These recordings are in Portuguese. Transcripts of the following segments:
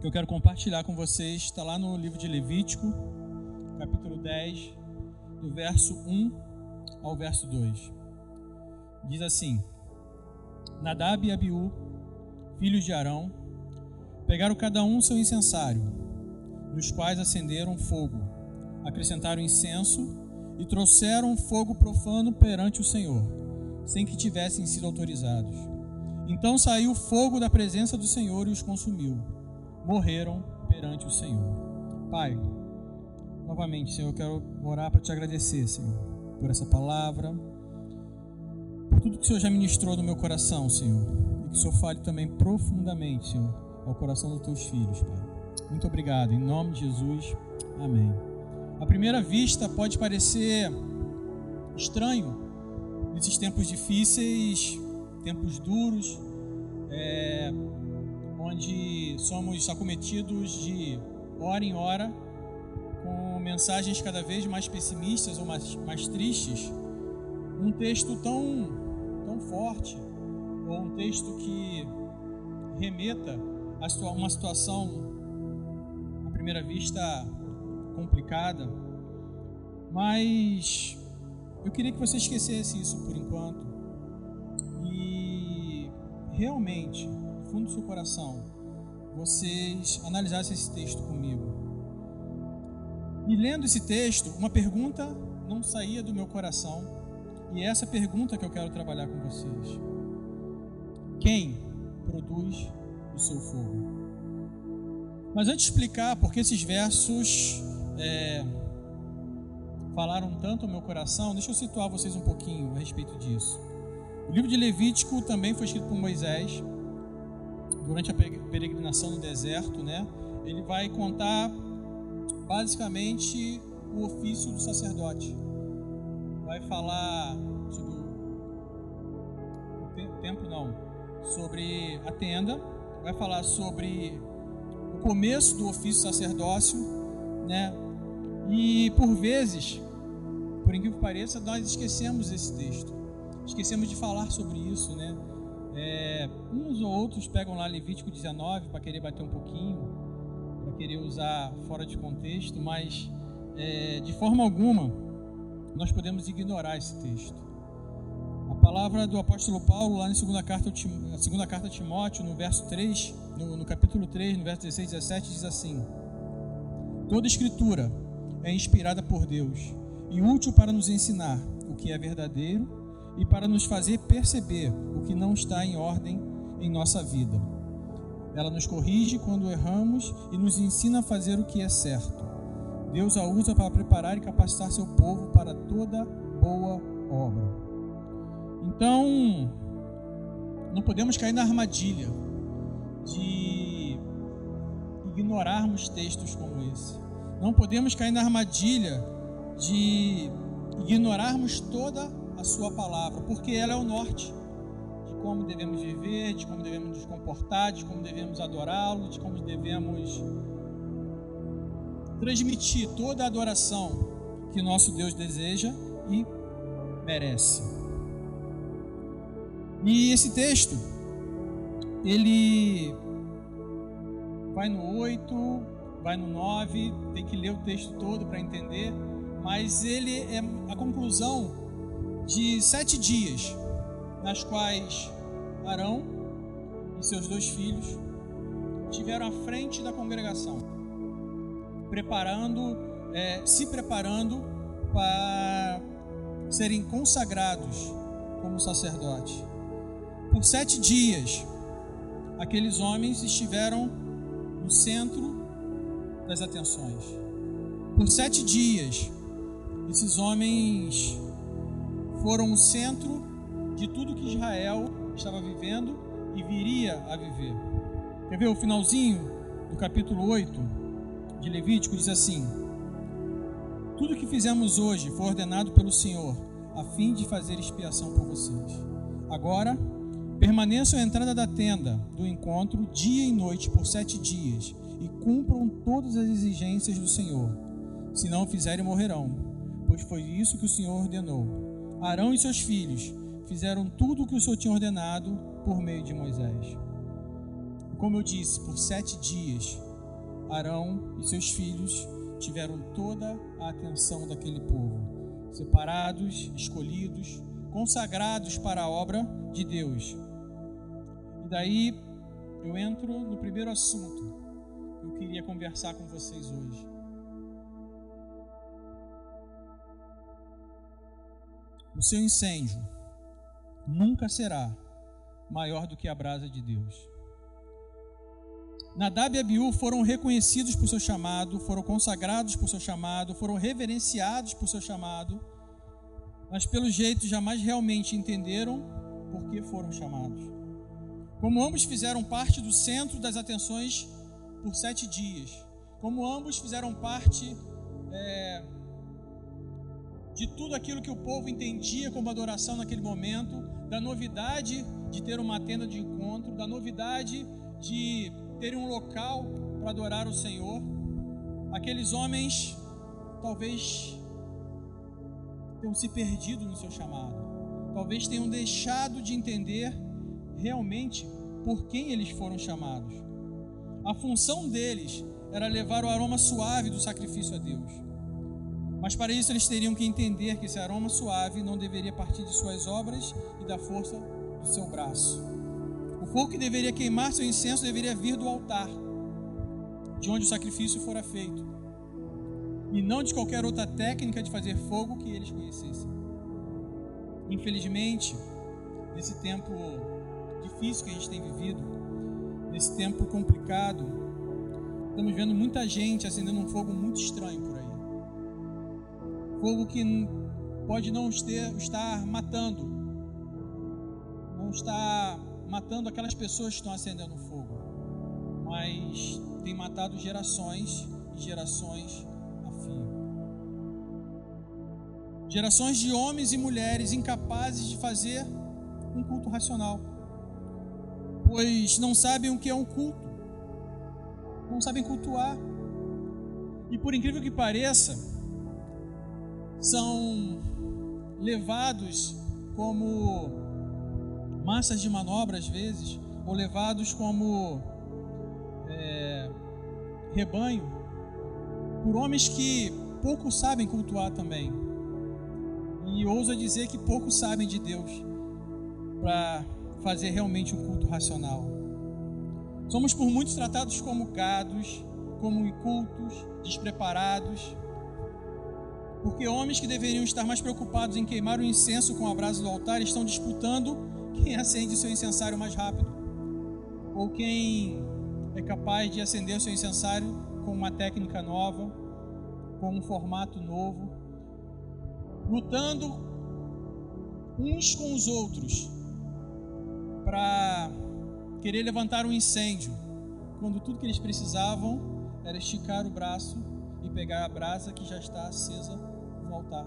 que eu quero compartilhar com vocês está lá no livro de Levítico, capítulo 10, do verso 1 ao verso 2. Diz assim: Nadab e Abiú, filhos de Arão, pegaram cada um seu incensário, nos quais acenderam fogo, acrescentaram incenso e trouxeram fogo profano perante o Senhor, sem que tivessem sido autorizados. Então saiu fogo da presença do Senhor e os consumiu. Morreram perante o Senhor. Pai, novamente, Senhor, eu quero orar para te agradecer, Senhor, por essa palavra, por tudo que o Senhor já ministrou no meu coração, Senhor, e que o Senhor fale também profundamente, Senhor, ao coração dos teus filhos, Pai. Muito obrigado, em nome de Jesus, amém. À primeira vista pode parecer estranho nesses tempos difíceis tempos duros, é, onde somos acometidos de hora em hora com mensagens cada vez mais pessimistas ou mais, mais tristes, um texto tão, tão forte, ou um texto que remeta a uma situação, à primeira vista, complicada, mas eu queria que você esquecesse isso por enquanto. Realmente, no fundo do seu coração, vocês analisassem esse texto comigo. E lendo esse texto, uma pergunta não saía do meu coração, e é essa pergunta que eu quero trabalhar com vocês. Quem produz o seu fogo? Mas antes de explicar porque esses versos é, falaram tanto ao meu coração, deixa eu situar vocês um pouquinho a respeito disso. O livro de Levítico também foi escrito por Moisés durante a peregrinação no deserto, né? Ele vai contar basicamente o ofício do sacerdote. Vai falar sobre o tempo não, sobre a tenda, vai falar sobre o começo do ofício sacerdócio, né? E por vezes, por incrível que pareça, nós esquecemos esse texto esquecemos de falar sobre isso, né? É, uns ou outros pegam lá Levítico 19 para querer bater um pouquinho, para querer usar fora de contexto, mas é, de forma alguma nós podemos ignorar esse texto. A palavra do apóstolo Paulo, lá na segunda carta, na segunda carta a Timóteo, no verso 3, no, no capítulo 3, no verso 16 e 17, diz assim: Toda escritura é inspirada por Deus e útil para nos ensinar o que é verdadeiro e para nos fazer perceber o que não está em ordem em nossa vida. Ela nos corrige quando erramos e nos ensina a fazer o que é certo. Deus a usa para preparar e capacitar seu povo para toda boa obra. Então, não podemos cair na armadilha de ignorarmos textos como esse. Não podemos cair na armadilha de ignorarmos toda a Sua palavra, porque ela é o norte de como devemos viver, de como devemos nos comportar, de como devemos adorá-lo, de como devemos transmitir toda a adoração que nosso Deus deseja e merece. E esse texto, ele vai no 8, vai no 9, tem que ler o texto todo para entender, mas ele é a conclusão de sete dias, nas quais Arão e seus dois filhos estiveram à frente da congregação, preparando, é, se preparando para serem consagrados como sacerdote. Por sete dias, aqueles homens estiveram no centro das atenções. Por sete dias, esses homens foram o centro de tudo que Israel estava vivendo e viria a viver. Quer ver o finalzinho do capítulo 8 de Levítico? Diz assim: Tudo que fizemos hoje foi ordenado pelo Senhor, a fim de fazer expiação por vocês. Agora, permaneçam à entrada da tenda do encontro dia e noite por sete dias e cumpram todas as exigências do Senhor. Se não fizerem, morrerão, pois foi isso que o Senhor ordenou. Arão e seus filhos fizeram tudo o que o Senhor tinha ordenado por meio de Moisés. Como eu disse, por sete dias Arão e seus filhos tiveram toda a atenção daquele povo, separados, escolhidos, consagrados para a obra de Deus. E daí eu entro no primeiro assunto que eu queria conversar com vocês hoje. O seu incêndio nunca será maior do que a brasa de Deus. Nadab e Abiú foram reconhecidos por seu chamado, foram consagrados por seu chamado, foram reverenciados por seu chamado, mas pelo jeito jamais realmente entenderam por que foram chamados. Como ambos fizeram parte do centro das atenções por sete dias, como ambos fizeram parte é, de tudo aquilo que o povo entendia como adoração naquele momento, da novidade de ter uma tenda de encontro, da novidade de ter um local para adorar o Senhor. Aqueles homens talvez tenham se perdido no seu chamado, talvez tenham deixado de entender realmente por quem eles foram chamados. A função deles era levar o aroma suave do sacrifício a Deus. Mas para isso eles teriam que entender que esse aroma suave não deveria partir de suas obras e da força do seu braço. O fogo que deveria queimar seu incenso deveria vir do altar, de onde o sacrifício fora feito, e não de qualquer outra técnica de fazer fogo que eles conhecessem. Infelizmente, nesse tempo difícil que a gente tem vivido, nesse tempo complicado, estamos vendo muita gente acendendo um fogo muito estranho por aí. Fogo que pode não estar matando, não está matando aquelas pessoas que estão acendendo fogo, mas tem matado gerações e gerações a fio. Gerações de homens e mulheres incapazes de fazer um culto racional, pois não sabem o que é um culto, não sabem cultuar. E por incrível que pareça, são levados como massas de manobra às vezes, ou levados como é, rebanho por homens que pouco sabem cultuar também. E ousa dizer que pouco sabem de Deus para fazer realmente um culto racional. Somos por muitos tratados como gados, como incultos, despreparados, porque homens que deveriam estar mais preocupados em queimar o incenso com a brasa do altar estão disputando quem acende seu incensário mais rápido, ou quem é capaz de acender o seu incensário com uma técnica nova, com um formato novo, lutando uns com os outros para querer levantar um incêndio, quando tudo que eles precisavam era esticar o braço e pegar a brasa que já está acesa no altar.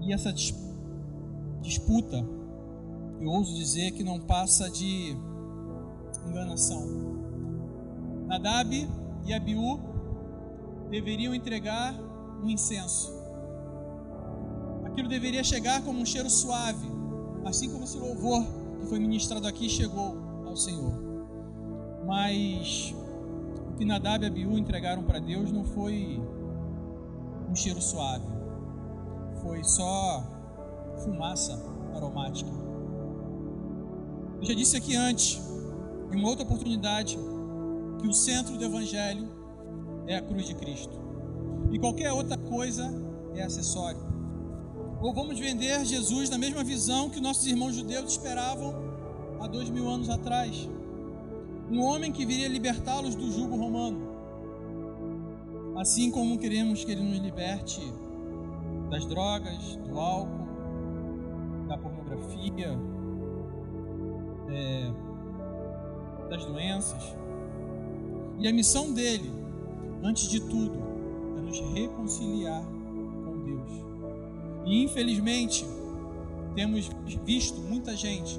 E essa disputa, eu ouso dizer que não passa de enganação. Nadab e Abiú deveriam entregar um incenso. Aquilo deveria chegar como um cheiro suave, assim como esse louvor que foi ministrado aqui chegou ao Senhor. Mas o que Nadab e Abiú entregaram para Deus não foi um cheiro suave foi só fumaça aromática. Eu já disse aqui antes, em uma outra oportunidade, que o centro do Evangelho é a cruz de Cristo. E qualquer outra coisa é acessório. Ou vamos vender Jesus na mesma visão que nossos irmãos judeus esperavam há dois mil anos atrás. Um homem que viria libertá-los do jugo romano. Assim como queremos que ele nos liberte das drogas, do álcool, da pornografia, é, das doenças. E a missão dele, antes de tudo, é nos reconciliar com Deus. E infelizmente, temos visto muita gente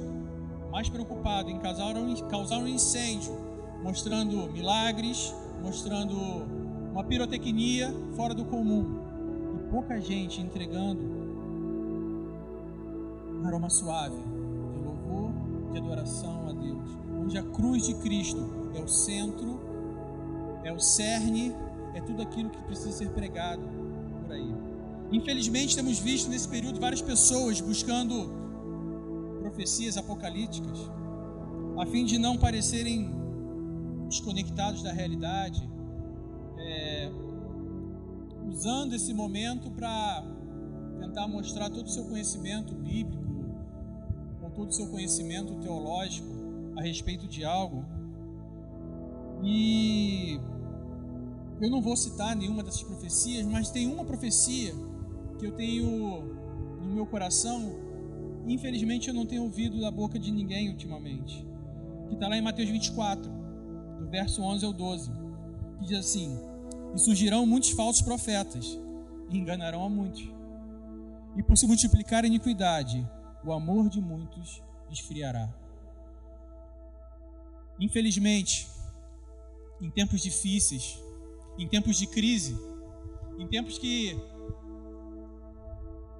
mais preocupada em causar um, causar um incêndio, mostrando milagres, mostrando uma pirotecnia fora do comum pouca gente entregando um aroma suave de louvor, de adoração a Deus. onde a cruz de Cristo é o centro, é o cerne, é tudo aquilo que precisa ser pregado por aí. Infelizmente, temos visto nesse período várias pessoas buscando profecias apocalípticas, a fim de não parecerem desconectados da realidade, é, usando esse momento para tentar mostrar todo o seu conhecimento bíblico ou todo o seu conhecimento teológico a respeito de algo. E eu não vou citar nenhuma dessas profecias, mas tem uma profecia que eu tenho no meu coração, infelizmente eu não tenho ouvido da boca de ninguém ultimamente, que está lá em Mateus 24, do verso 11 ao 12, que diz assim: E surgirão muitos falsos profetas, e enganarão a muitos. E por se multiplicar a iniquidade, o amor de muitos esfriará. Infelizmente, em tempos difíceis, em tempos de crise, em tempos que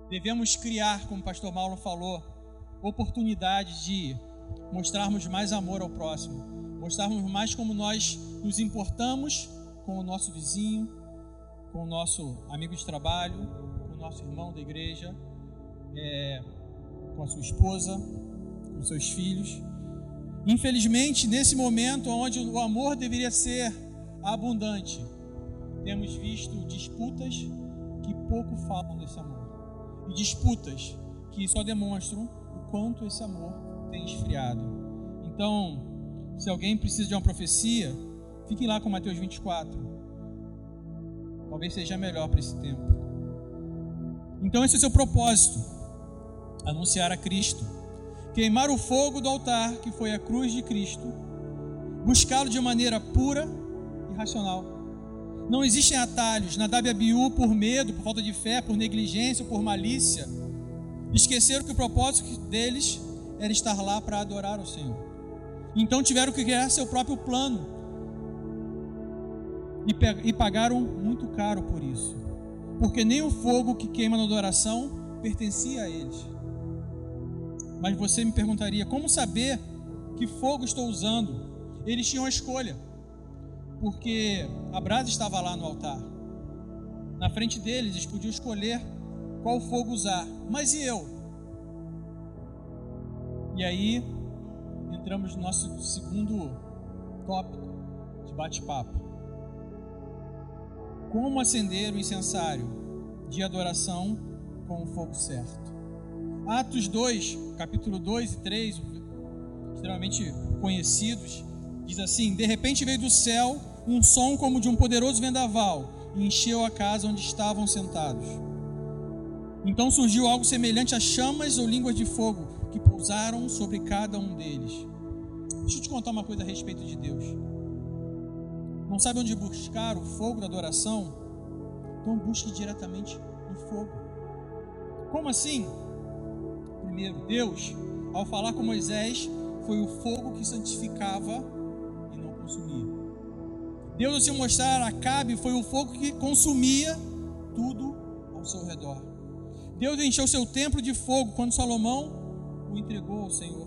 devemos criar, como o pastor Paulo falou, oportunidades de mostrarmos mais amor ao próximo, mostrarmos mais como nós nos importamos com o nosso vizinho, com o nosso amigo de trabalho, com o nosso irmão da igreja, é, com a sua esposa, com seus filhos. Infelizmente, nesse momento onde o amor deveria ser abundante, temos visto disputas que pouco falam desse amor e disputas que só demonstram o quanto esse amor tem esfriado. Então, se alguém precisa de uma profecia, fique lá com Mateus 24. Talvez seja melhor para esse tempo. Então, esse é o seu propósito: anunciar a Cristo, queimar o fogo do altar que foi a cruz de Cristo, buscá-lo de maneira pura e racional não existem atalhos. Nadab e Abiú, por medo, por falta de fé, por negligência, por malícia, esqueceram que o propósito deles era estar lá para adorar o Senhor. Então tiveram que criar seu próprio plano e, e pagaram muito caro por isso, porque nem o fogo que queima na adoração pertencia a eles. Mas você me perguntaria: como saber que fogo estou usando? Eles tinham a escolha porque a brasa estava lá no altar. Na frente deles, eles podiam escolher qual fogo usar. Mas e eu? E aí, entramos no nosso segundo tópico de bate-papo. Como acender o incensário de adoração com o fogo certo? Atos 2, capítulo 2 e 3, extremamente conhecidos, diz assim: De repente veio do céu um som como de um poderoso vendaval e encheu a casa onde estavam sentados. Então surgiu algo semelhante a chamas ou línguas de fogo que pousaram sobre cada um deles. Deixa eu te contar uma coisa a respeito de Deus. Não sabe onde buscar o fogo da adoração? Então busque diretamente no fogo. Como assim? Primeiro, Deus, ao falar com Moisés, foi o fogo que santificava e não consumia. Deus, ao se mostrar Acabe, foi o fogo que consumia tudo ao seu redor. Deus encheu seu templo de fogo quando Salomão o entregou ao Senhor.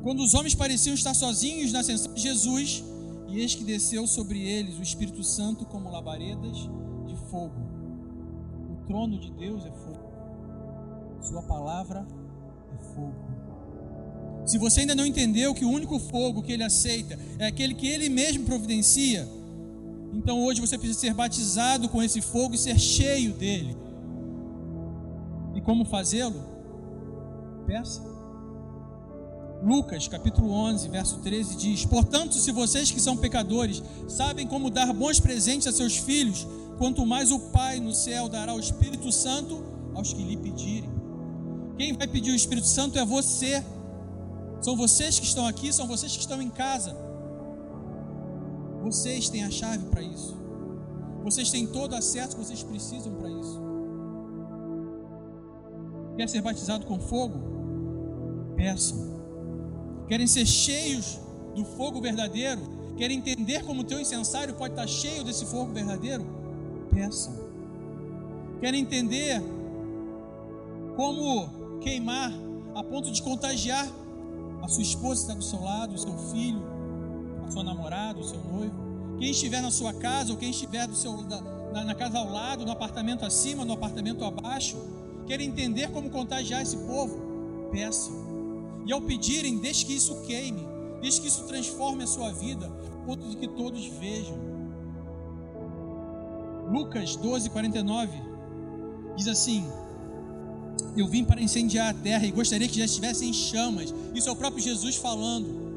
Quando os homens pareciam estar sozinhos na ascensão de Jesus, e eis que desceu sobre eles o Espírito Santo como labaredas de fogo. O trono de Deus é fogo. Sua palavra é fogo. Se você ainda não entendeu que o único fogo que ele aceita é aquele que ele mesmo providencia, então hoje você precisa ser batizado com esse fogo e ser cheio dele. E como fazê-lo? Peça. Lucas capítulo 11, verso 13 diz: Portanto, se vocês que são pecadores sabem como dar bons presentes a seus filhos, quanto mais o Pai no céu dará o Espírito Santo aos que lhe pedirem. Quem vai pedir o Espírito Santo é você. São vocês que estão aqui, são vocês que estão em casa. Vocês têm a chave para isso. Vocês têm todo o acesso que vocês precisam para isso. Quer ser batizado com fogo? Peçam. Querem ser cheios do fogo verdadeiro? Querem entender como o teu incensário pode estar cheio desse fogo verdadeiro? Peçam. Querem entender como queimar a ponto de contagiar a sua esposa está do seu lado, o seu filho, a sua namorada, o seu noivo, quem estiver na sua casa ou quem estiver do seu, na, na casa ao lado, no apartamento acima, no apartamento abaixo, quer entender como contagiar esse povo, peçam. E ao pedirem, deixe que isso queime, deixe que isso transforme a sua vida, ponto de que todos vejam. Lucas 12, 49 diz assim: Eu vim para incendiar a terra e gostaria que já estivesse em chamas. Isso é o próprio Jesus falando.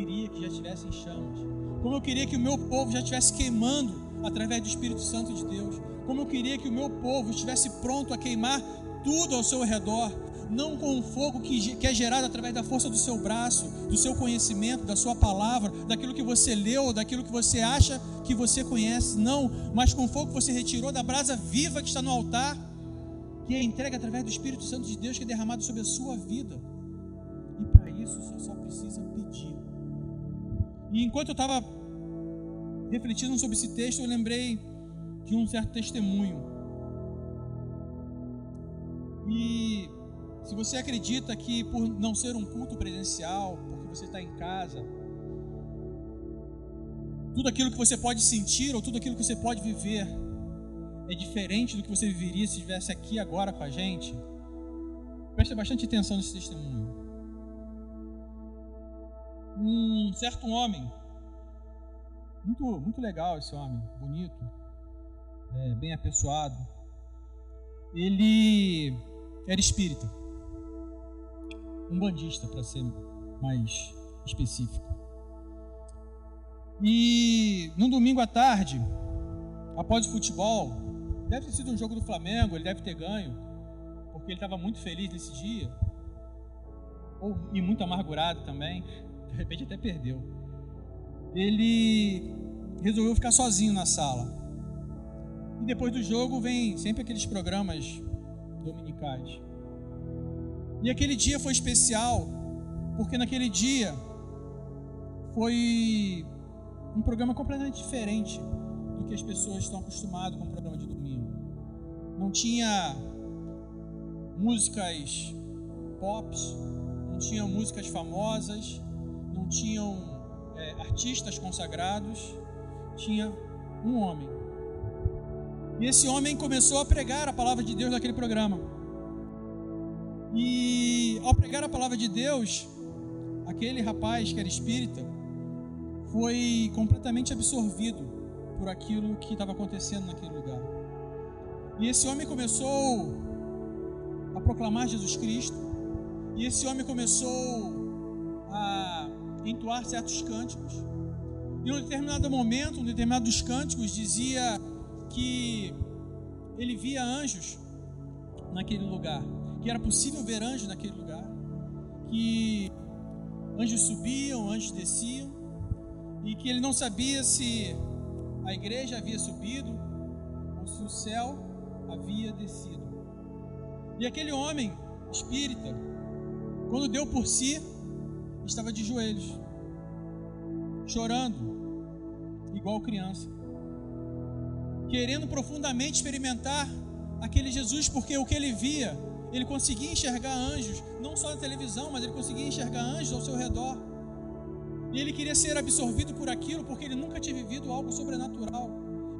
Queria que já estivesse em chamas. Como eu queria que o meu povo já estivesse queimando através do Espírito Santo de Deus. Como eu queria que o meu povo estivesse pronto a queimar tudo ao seu redor, não com o fogo que, que é gerado através da força do seu braço, do seu conhecimento, da sua palavra, daquilo que você leu, daquilo que você acha que você conhece, não, mas com o fogo que você retirou da brasa viva que está no altar, que é entregue através do Espírito Santo de Deus que é derramado sobre a sua vida. E para isso você só precisa pedir. E enquanto eu estava refletindo sobre esse texto, eu lembrei de um certo testemunho. E se você acredita que por não ser um culto presencial, porque você está em casa, tudo aquilo que você pode sentir ou tudo aquilo que você pode viver é diferente do que você viveria se estivesse aqui agora com a gente, preste bastante atenção nesse testemunho. Um certo homem, muito, muito legal esse homem, bonito, é, bem apessoado, ele era espírita. Um bandista, para ser mais específico. E no domingo à tarde, após o futebol, deve ter sido um jogo do Flamengo, ele deve ter ganho, porque ele estava muito feliz nesse dia, ou, e muito amargurado também, de repente até perdeu. Ele resolveu ficar sozinho na sala. E depois do jogo vem sempre aqueles programas dominicais. E aquele dia foi especial, porque naquele dia foi um programa completamente diferente do que as pessoas estão acostumadas com o programa de domingo. Não tinha músicas pops, não tinha músicas famosas, não tinham é, artistas consagrados, tinha um homem. E esse homem começou a pregar a palavra de Deus naquele programa. E ao pregar a palavra de Deus, aquele rapaz que era espírita foi completamente absorvido por aquilo que estava acontecendo naquele lugar. E esse homem começou a proclamar Jesus Cristo, e esse homem começou entoar certos cânticos. E em um determinado momento, um determinado dos cânticos dizia que ele via anjos naquele lugar que era possível ver anjos naquele lugar, que anjos subiam, anjos desciam, e que ele não sabia se a igreja havia subido ou se o céu havia descido. E aquele homem espírita, quando deu por si, estava de joelhos, chorando, igual criança, querendo profundamente experimentar aquele Jesus, porque o que ele via ele conseguia enxergar anjos, não só na televisão, mas ele conseguia enxergar anjos ao seu redor. E ele queria ser absorvido por aquilo porque ele nunca tinha vivido algo sobrenatural.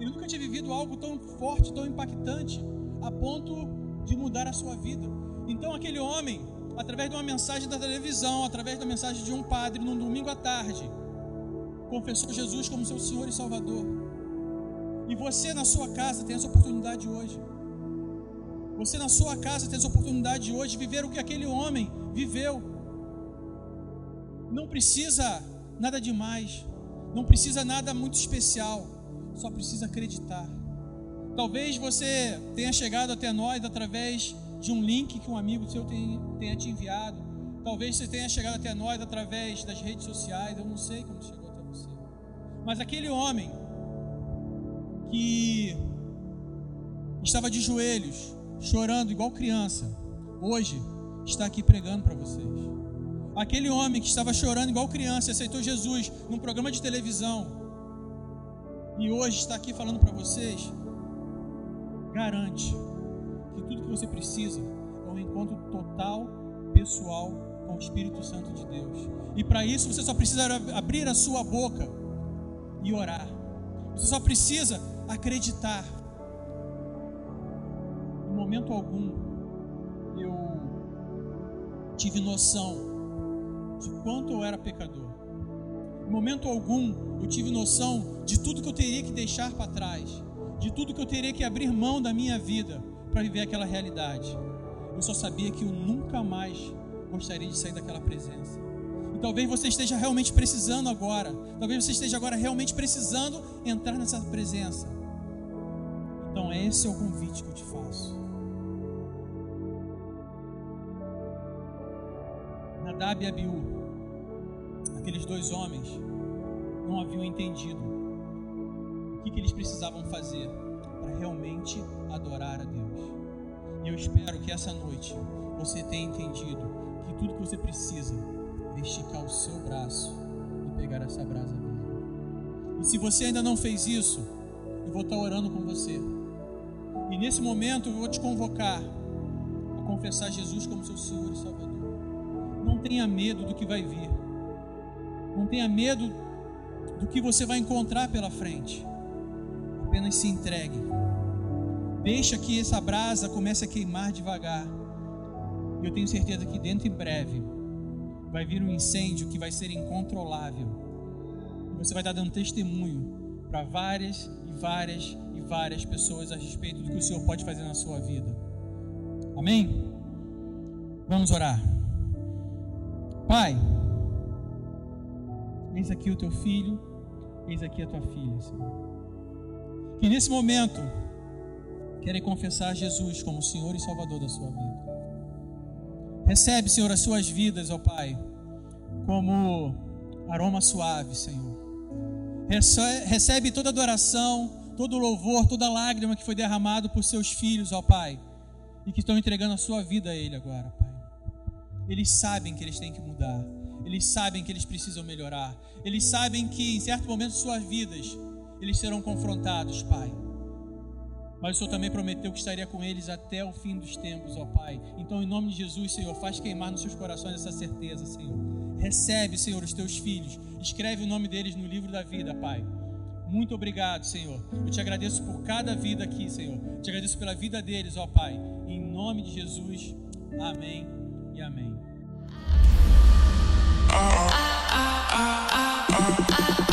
Ele nunca tinha vivido algo tão forte, tão impactante, a ponto de mudar a sua vida. Então aquele homem, através de uma mensagem da televisão, através da mensagem de um padre num domingo à tarde, confessou Jesus como seu Senhor e Salvador. E você na sua casa tem essa oportunidade hoje. Você na sua casa tem essa oportunidade hoje de viver o que aquele homem viveu. Não precisa nada demais, não precisa nada muito especial, só precisa acreditar. Talvez você tenha chegado até nós através de um link que um amigo seu tenha te enviado. Talvez você tenha chegado até nós através das redes sociais, eu não sei como chegou até você. Mas aquele homem que estava de joelhos, chorando igual criança, hoje está aqui pregando para vocês. Aquele homem que estava chorando igual criança aceitou Jesus num programa de televisão e hoje está aqui falando para vocês, garante que tudo que você precisa é um encontro total, pessoal com o Espírito Santo de Deus. E para isso você só precisa abrir a sua boca e orar. Você só precisa acreditar. Em momento algum eu tive noção de quanto eu era pecador. Em momento algum eu tive noção de tudo que eu teria que deixar para trás, de tudo que eu teria que abrir mão da minha vida para viver aquela realidade. Eu só sabia que eu nunca mais gostaria de sair daquela presença. E talvez você esteja realmente precisando agora, talvez você esteja agora realmente precisando entrar nessa presença. Então, esse é o convite que eu te faço. Nadab e Abiú, aqueles dois homens, não haviam entendido o que, que eles precisavam fazer para realmente adorar a Deus. E eu espero que essa noite você tenha entendido que tudo que você precisa é esticar o seu braço e pegar essa brasa viva. E se você ainda não fez isso, eu vou estar orando com você. E nesse momento eu vou te convocar a confessar Jesus como seu Senhor e Salvador. Não tenha medo do que vai vir. Não tenha medo do que você vai encontrar pela frente. Apenas se entregue Deixa que essa brasa comece a queimar devagar. Eu tenho certeza que dentro em breve vai vir um incêndio que vai ser incontrolável. E você vai estar dando testemunho para várias e várias e várias pessoas a respeito do que o Senhor pode fazer na sua vida. Amém? Vamos orar. Pai, eis aqui o teu filho, eis aqui a tua filha, Senhor. Que nesse momento querem confessar Jesus como Senhor e Salvador da sua vida. Recebe, Senhor, as suas vidas, ó Pai, como aroma suave, Senhor. Recebe toda adoração, todo louvor, toda lágrima que foi derramado por seus filhos, ó Pai, e que estão entregando a sua vida a Ele agora, Pai. Eles sabem que eles têm que mudar, eles sabem que eles precisam melhorar, eles sabem que em certo momento de suas vidas eles serão confrontados, Pai mas o Senhor também prometeu que estaria com eles até o fim dos tempos, ó Pai. Então, em nome de Jesus, Senhor, faz queimar nos seus corações essa certeza, Senhor. Recebe, Senhor, os teus filhos. Escreve o nome deles no livro da vida, Pai. Muito obrigado, Senhor. Eu te agradeço por cada vida aqui, Senhor. Te agradeço pela vida deles, ó Pai. Em nome de Jesus. Amém e amém. Ah, ah, ah,